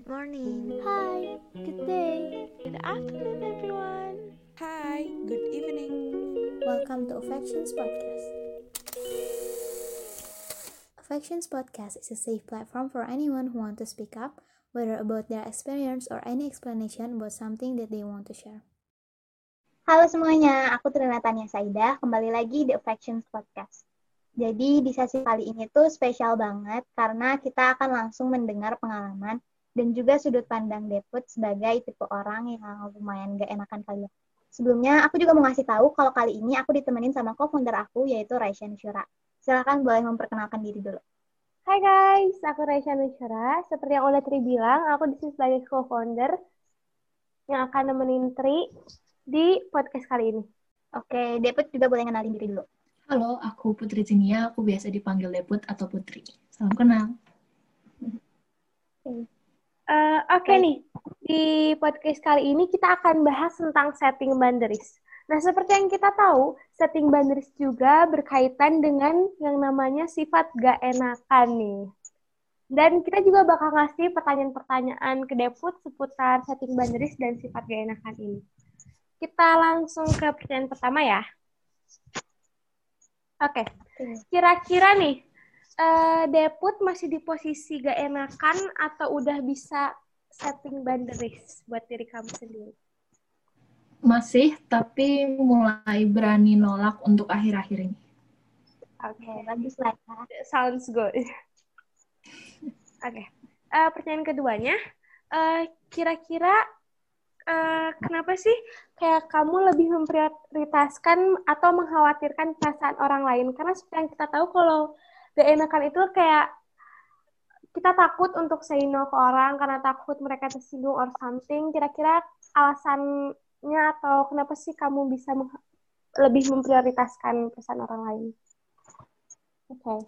Good morning. Hi, good day. Good afternoon, everyone. Hi, good evening. Welcome to Affections Podcast. Affections Podcast is a safe platform for anyone who want to speak up, whether about their experience or any explanation about something that they want to share. Halo semuanya, aku Trinatania Saida, kembali lagi di Affections Podcast. Jadi di sesi kali ini tuh spesial banget karena kita akan langsung mendengar pengalaman dan juga sudut pandang Deput sebagai tipe orang yang lumayan gak enakan kali ya. Sebelumnya, aku juga mau ngasih tahu kalau kali ini aku ditemenin sama co-founder aku, yaitu Raisya Nusyura. Silahkan boleh memperkenalkan diri dulu. Hai guys, aku Raisya Nusyura. Seperti yang udah Tri bilang, aku di sini sebagai co-founder yang akan nemenin Tri di podcast kali ini. Oke, Deput juga boleh kenalin diri dulu. Halo, aku Putri Zinia. Aku biasa dipanggil Deput atau Putri. Salam kenal. Uh, Oke nih, di podcast kali ini kita akan bahas tentang setting boundaries. Nah, seperti yang kita tahu, setting boundaries juga berkaitan dengan yang namanya sifat gak enakan nih. Dan kita juga bakal ngasih pertanyaan-pertanyaan ke Deput seputar setting boundaries dan sifat gak enakan ini. Kita langsung ke pertanyaan pertama ya. Oke, kira-kira nih, uh, Deput masih di posisi gak enakan atau udah bisa setting boundaries buat diri kamu sendiri? Masih, tapi mulai berani nolak untuk akhir-akhir ini. Oke, okay. bagus lah. Sounds good. Oke, okay. uh, pertanyaan keduanya, uh, kira-kira uh, kenapa sih kayak kamu lebih memprioritaskan atau mengkhawatirkan perasaan orang lain? Karena seperti yang kita tahu kalau gak enakan itu kayak kita takut untuk say no ke orang karena takut mereka tersinggung or something. Kira-kira alasannya atau kenapa sih kamu bisa lebih memprioritaskan pesan orang lain? Oke. Okay.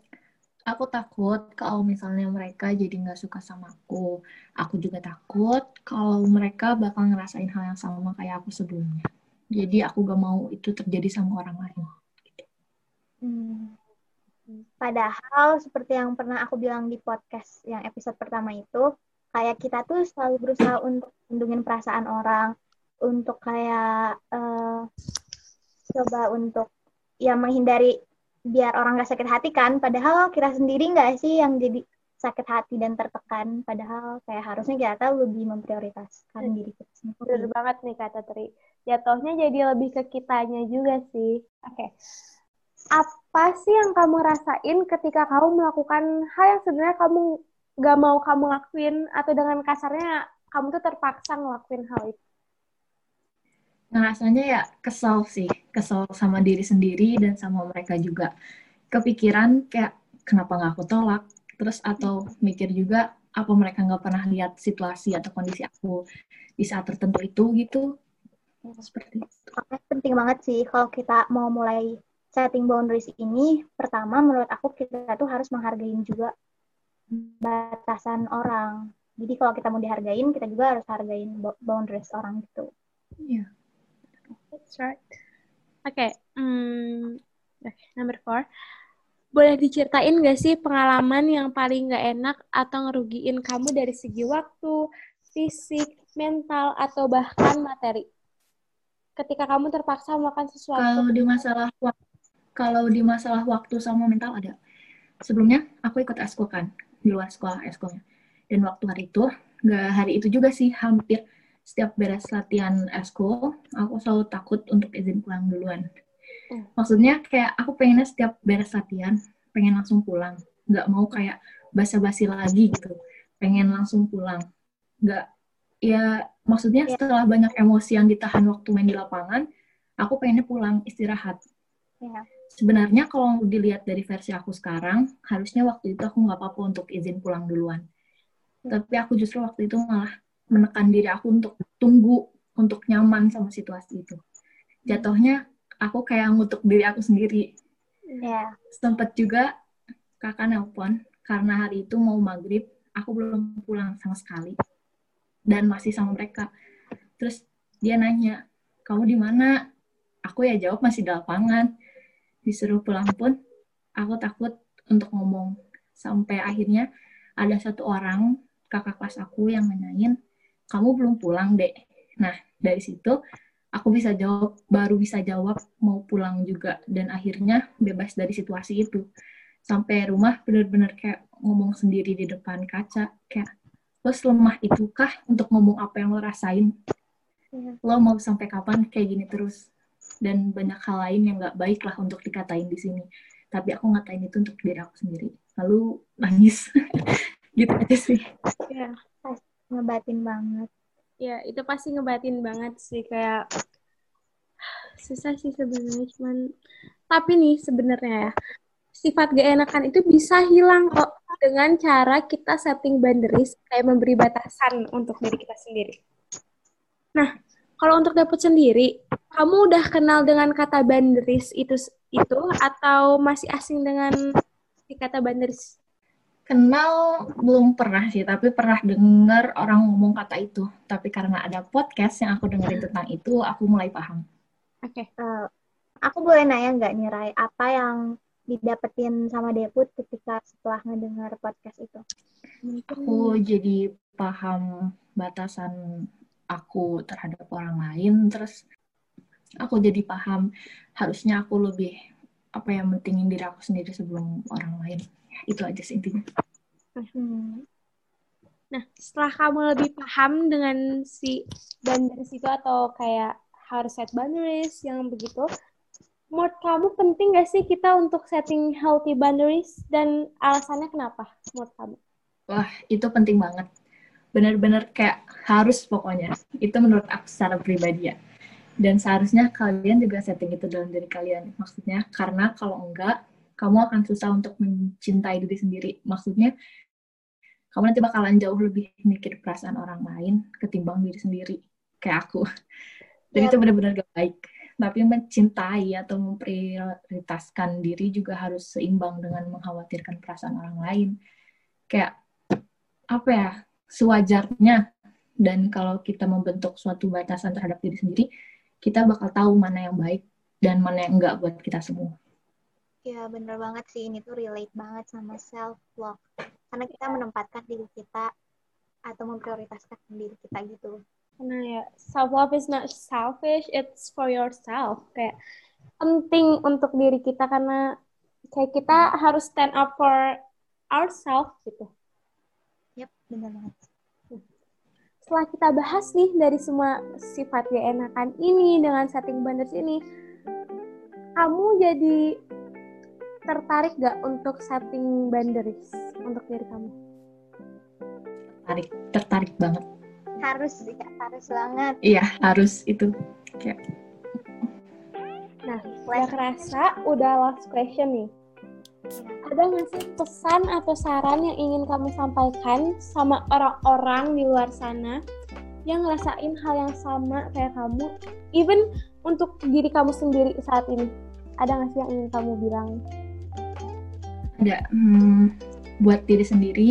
Aku takut kalau misalnya mereka jadi nggak suka sama aku. Aku juga takut kalau mereka bakal ngerasain hal yang sama kayak aku sebelumnya. Jadi aku gak mau itu terjadi sama orang lain. Hmm. Padahal seperti yang pernah aku bilang di podcast yang episode pertama itu, kayak kita tuh selalu berusaha untuk lindungin perasaan orang, untuk kayak uh, coba untuk ya menghindari biar orang gak sakit hati kan, padahal kita sendiri nggak sih yang jadi sakit hati dan tertekan, padahal kayak harusnya kita lebih memprioritaskan hmm. diri kita sendiri. Bener banget nih kata Tri. Jatuhnya jadi lebih ke kitanya juga sih. Oke. Okay. Apa sih yang kamu rasain ketika kamu melakukan hal yang sebenarnya kamu gak mau kamu lakuin atau dengan kasarnya kamu tuh terpaksa ngelakuin hal itu? ngerasanya ya kesel sih, kesel sama diri sendiri dan sama mereka juga. Kepikiran kayak kenapa nggak aku tolak, terus atau mikir juga apa mereka nggak pernah lihat situasi atau kondisi aku di saat tertentu itu gitu. Seperti itu. Penting banget sih kalau kita mau mulai setting boundaries ini, pertama menurut aku kita tuh harus menghargai juga batasan orang. Jadi kalau kita mau dihargain, kita juga harus hargain boundaries orang gitu. Iya. Yeah. That's right. Oke, okay. hmm, okay, number four. Boleh diceritain gak sih pengalaman yang paling gak enak atau ngerugiin kamu dari segi waktu, fisik, mental, atau bahkan materi? Ketika kamu terpaksa melakukan sesuatu. Kalau di masalah kalau di masalah waktu sama mental ada. Sebelumnya aku ikut eskul kan di luar sekolah eskulnya. Dan waktu hari itu, gak hari itu juga sih, hampir setiap beres latihan eskul, aku selalu takut untuk izin pulang duluan. Hmm. Maksudnya kayak aku pengennya setiap beres latihan, pengen langsung pulang. Nggak mau kayak basa-basi lagi gitu. Pengen langsung pulang. Nggak, ya maksudnya yeah. setelah banyak emosi yang ditahan waktu main di lapangan, aku pengennya pulang istirahat. Yeah. Sebenarnya kalau dilihat dari versi aku sekarang, harusnya waktu itu aku nggak apa-apa untuk izin pulang duluan. Tapi aku justru waktu itu malah menekan diri aku untuk tunggu untuk nyaman sama situasi itu. Jatuhnya aku kayak ngutuk diri aku sendiri. Yeah. Sempet juga kakak nelpon karena hari itu mau maghrib, aku belum pulang sama sekali dan masih sama mereka. Terus dia nanya, kamu di mana? Aku ya jawab masih di lapangan. Disuruh pulang pun, aku takut untuk ngomong. Sampai akhirnya ada satu orang kakak kelas aku yang nanyain, kamu belum pulang, dek. Nah, dari situ aku bisa jawab, baru bisa jawab mau pulang juga. Dan akhirnya bebas dari situasi itu. Sampai rumah bener-bener kayak ngomong sendiri di depan kaca. Kayak, lo selemah itukah untuk ngomong apa yang lo rasain? Iya. Lo mau sampai kapan kayak gini terus? Dan banyak hal lain yang gak baik lah untuk dikatain di sini. Tapi aku ngatain itu untuk diri aku sendiri. Lalu nangis. gitu aja sih. Ya, Ngebatin banget. ya itu pasti ngebatin banget sih kayak susah sih sebenarnya cuman tapi nih sebenarnya ya sifat gak enakan itu bisa hilang kok dengan cara kita setting boundaries kayak memberi batasan untuk diri kita sendiri. Nah, kalau untuk dapet sendiri, kamu udah kenal dengan kata boundaries itu itu atau masih asing dengan si kata boundaries? Kenal belum pernah sih, tapi pernah dengar orang ngomong kata itu. Tapi karena ada podcast yang aku dengerin tentang itu, aku mulai paham. Oke. Eh, aku boleh nanya nggak nih Rai, apa yang didapetin sama Deput ketika setelah ngedengar podcast itu? Mungkin Aku jadi paham batasan aku terhadap orang lain, terus aku jadi paham harusnya aku lebih apa yang mentingin diri aku sendiri sebelum orang lain. Itu aja sih intinya. hmm, Nah, setelah kamu lebih paham dengan si boundaries itu atau kayak harus set boundaries yang begitu, menurut kamu penting gak sih kita untuk setting healthy boundaries dan alasannya kenapa menurut kamu? Wah, itu penting banget. Bener-bener kayak harus pokoknya. Itu menurut aku secara pribadi ya. Dan seharusnya kalian juga setting itu dalam diri kalian. Maksudnya, karena kalau enggak, kamu akan susah untuk mencintai diri sendiri. Maksudnya, kamu nanti bakalan jauh lebih mikir perasaan orang lain ketimbang diri sendiri. Kayak aku. Dan Ya. itu benar-benar gak baik. Tapi mencintai atau memprioritaskan diri juga harus seimbang dengan mengkhawatirkan perasaan orang lain. Kayak apa ya sewajarnya dan kalau kita membentuk suatu batasan terhadap diri sendiri kita bakal tahu mana yang baik dan mana yang enggak buat kita semua ya bener banget sih, ini tuh relate banget sama self love. Karena kita menempatkan diri kita atau memprioritaskan diri kita gitu. Karena ya self love is not selfish, it's for yourself. Kayak penting untuk diri kita karena kayak kita harus stand up for ourselves gitu. Yap, bener banget. Setelah kita bahas nih dari semua sifat gak enakan ini dengan setting boundaries ini, kamu jadi tertarik gak untuk setting boundaries untuk diri kamu? tertarik tertarik banget Harus sih, Kak. harus banget. iya harus itu kayak Nah, udah kerasa, udah last question nih. Ada nggak sih pesan atau saran yang ingin kamu sampaikan sama orang-orang di luar sana yang ngerasain hal yang sama kayak kamu, even untuk diri kamu sendiri saat ini? Ada nggak sih yang ingin kamu bilang? ada hmm, buat diri sendiri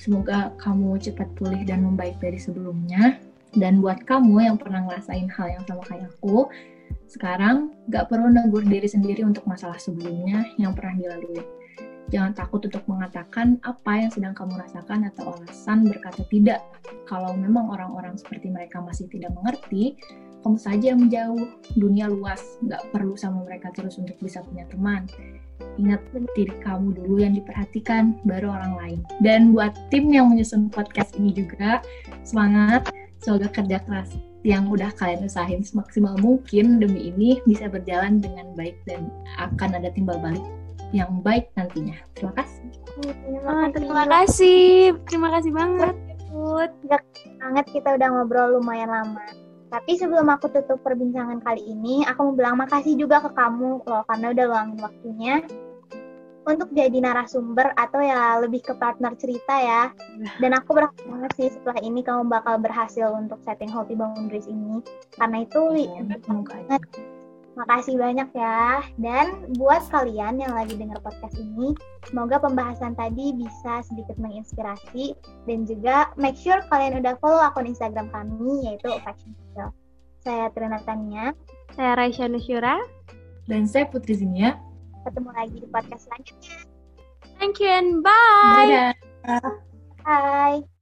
semoga kamu cepat pulih dan membaik dari sebelumnya dan buat kamu yang pernah ngerasain hal yang sama kayak aku sekarang gak perlu negur diri sendiri untuk masalah sebelumnya yang pernah dilalui jangan takut untuk mengatakan apa yang sedang kamu rasakan atau alasan berkata tidak kalau memang orang-orang seperti mereka masih tidak mengerti kamu saja yang menjauh dunia luas nggak perlu sama mereka terus untuk bisa punya teman Ingat diri kamu dulu yang diperhatikan, baru orang lain. Dan buat tim yang menyusun podcast ini juga, semangat. Semoga kerja keras yang udah kalian usahain semaksimal mungkin demi ini bisa berjalan dengan baik dan akan ada timbal balik yang baik nantinya. Terima kasih. Ah, terima kasih, terima kasih banget, Put. banget kita udah ngobrol lumayan lama. Tapi sebelum aku tutup perbincangan kali ini, aku mau bilang makasih juga ke kamu loh karena udah luangin waktunya untuk jadi narasumber atau ya lebih ke partner cerita ya. Dan aku berharap banget sih setelah ini kamu bakal berhasil untuk setting healthy boundaries ini. Karena itu Semoga aja. Makasih banyak ya. Dan buat kalian yang lagi denger podcast ini, semoga pembahasan tadi bisa sedikit menginspirasi dan juga make sure kalian udah follow akun Instagram kami yaitu Fashion Social. Saya Trina Tania. Saya Raisya Nusyura. Dan saya Putri Zinia. Ketemu lagi di podcast selanjutnya. Thank you and bye. Dadah. Bye.